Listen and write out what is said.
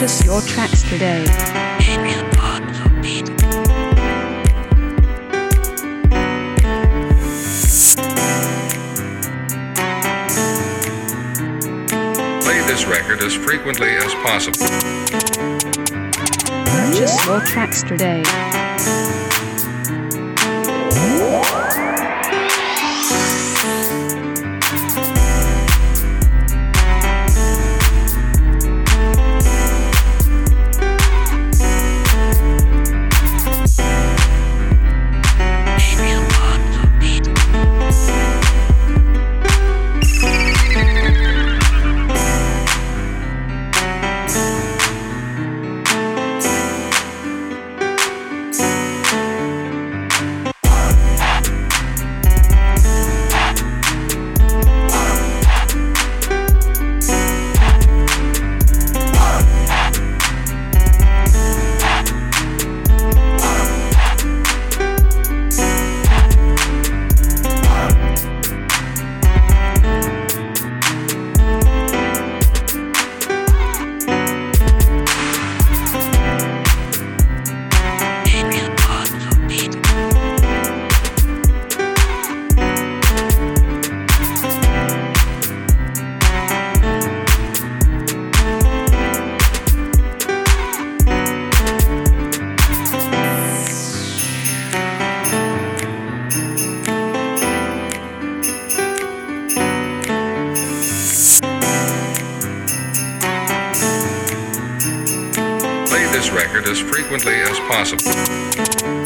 Purchase your tracks today. Play this record as frequently as possible. Purchase your tracks today. This record as frequently as possible.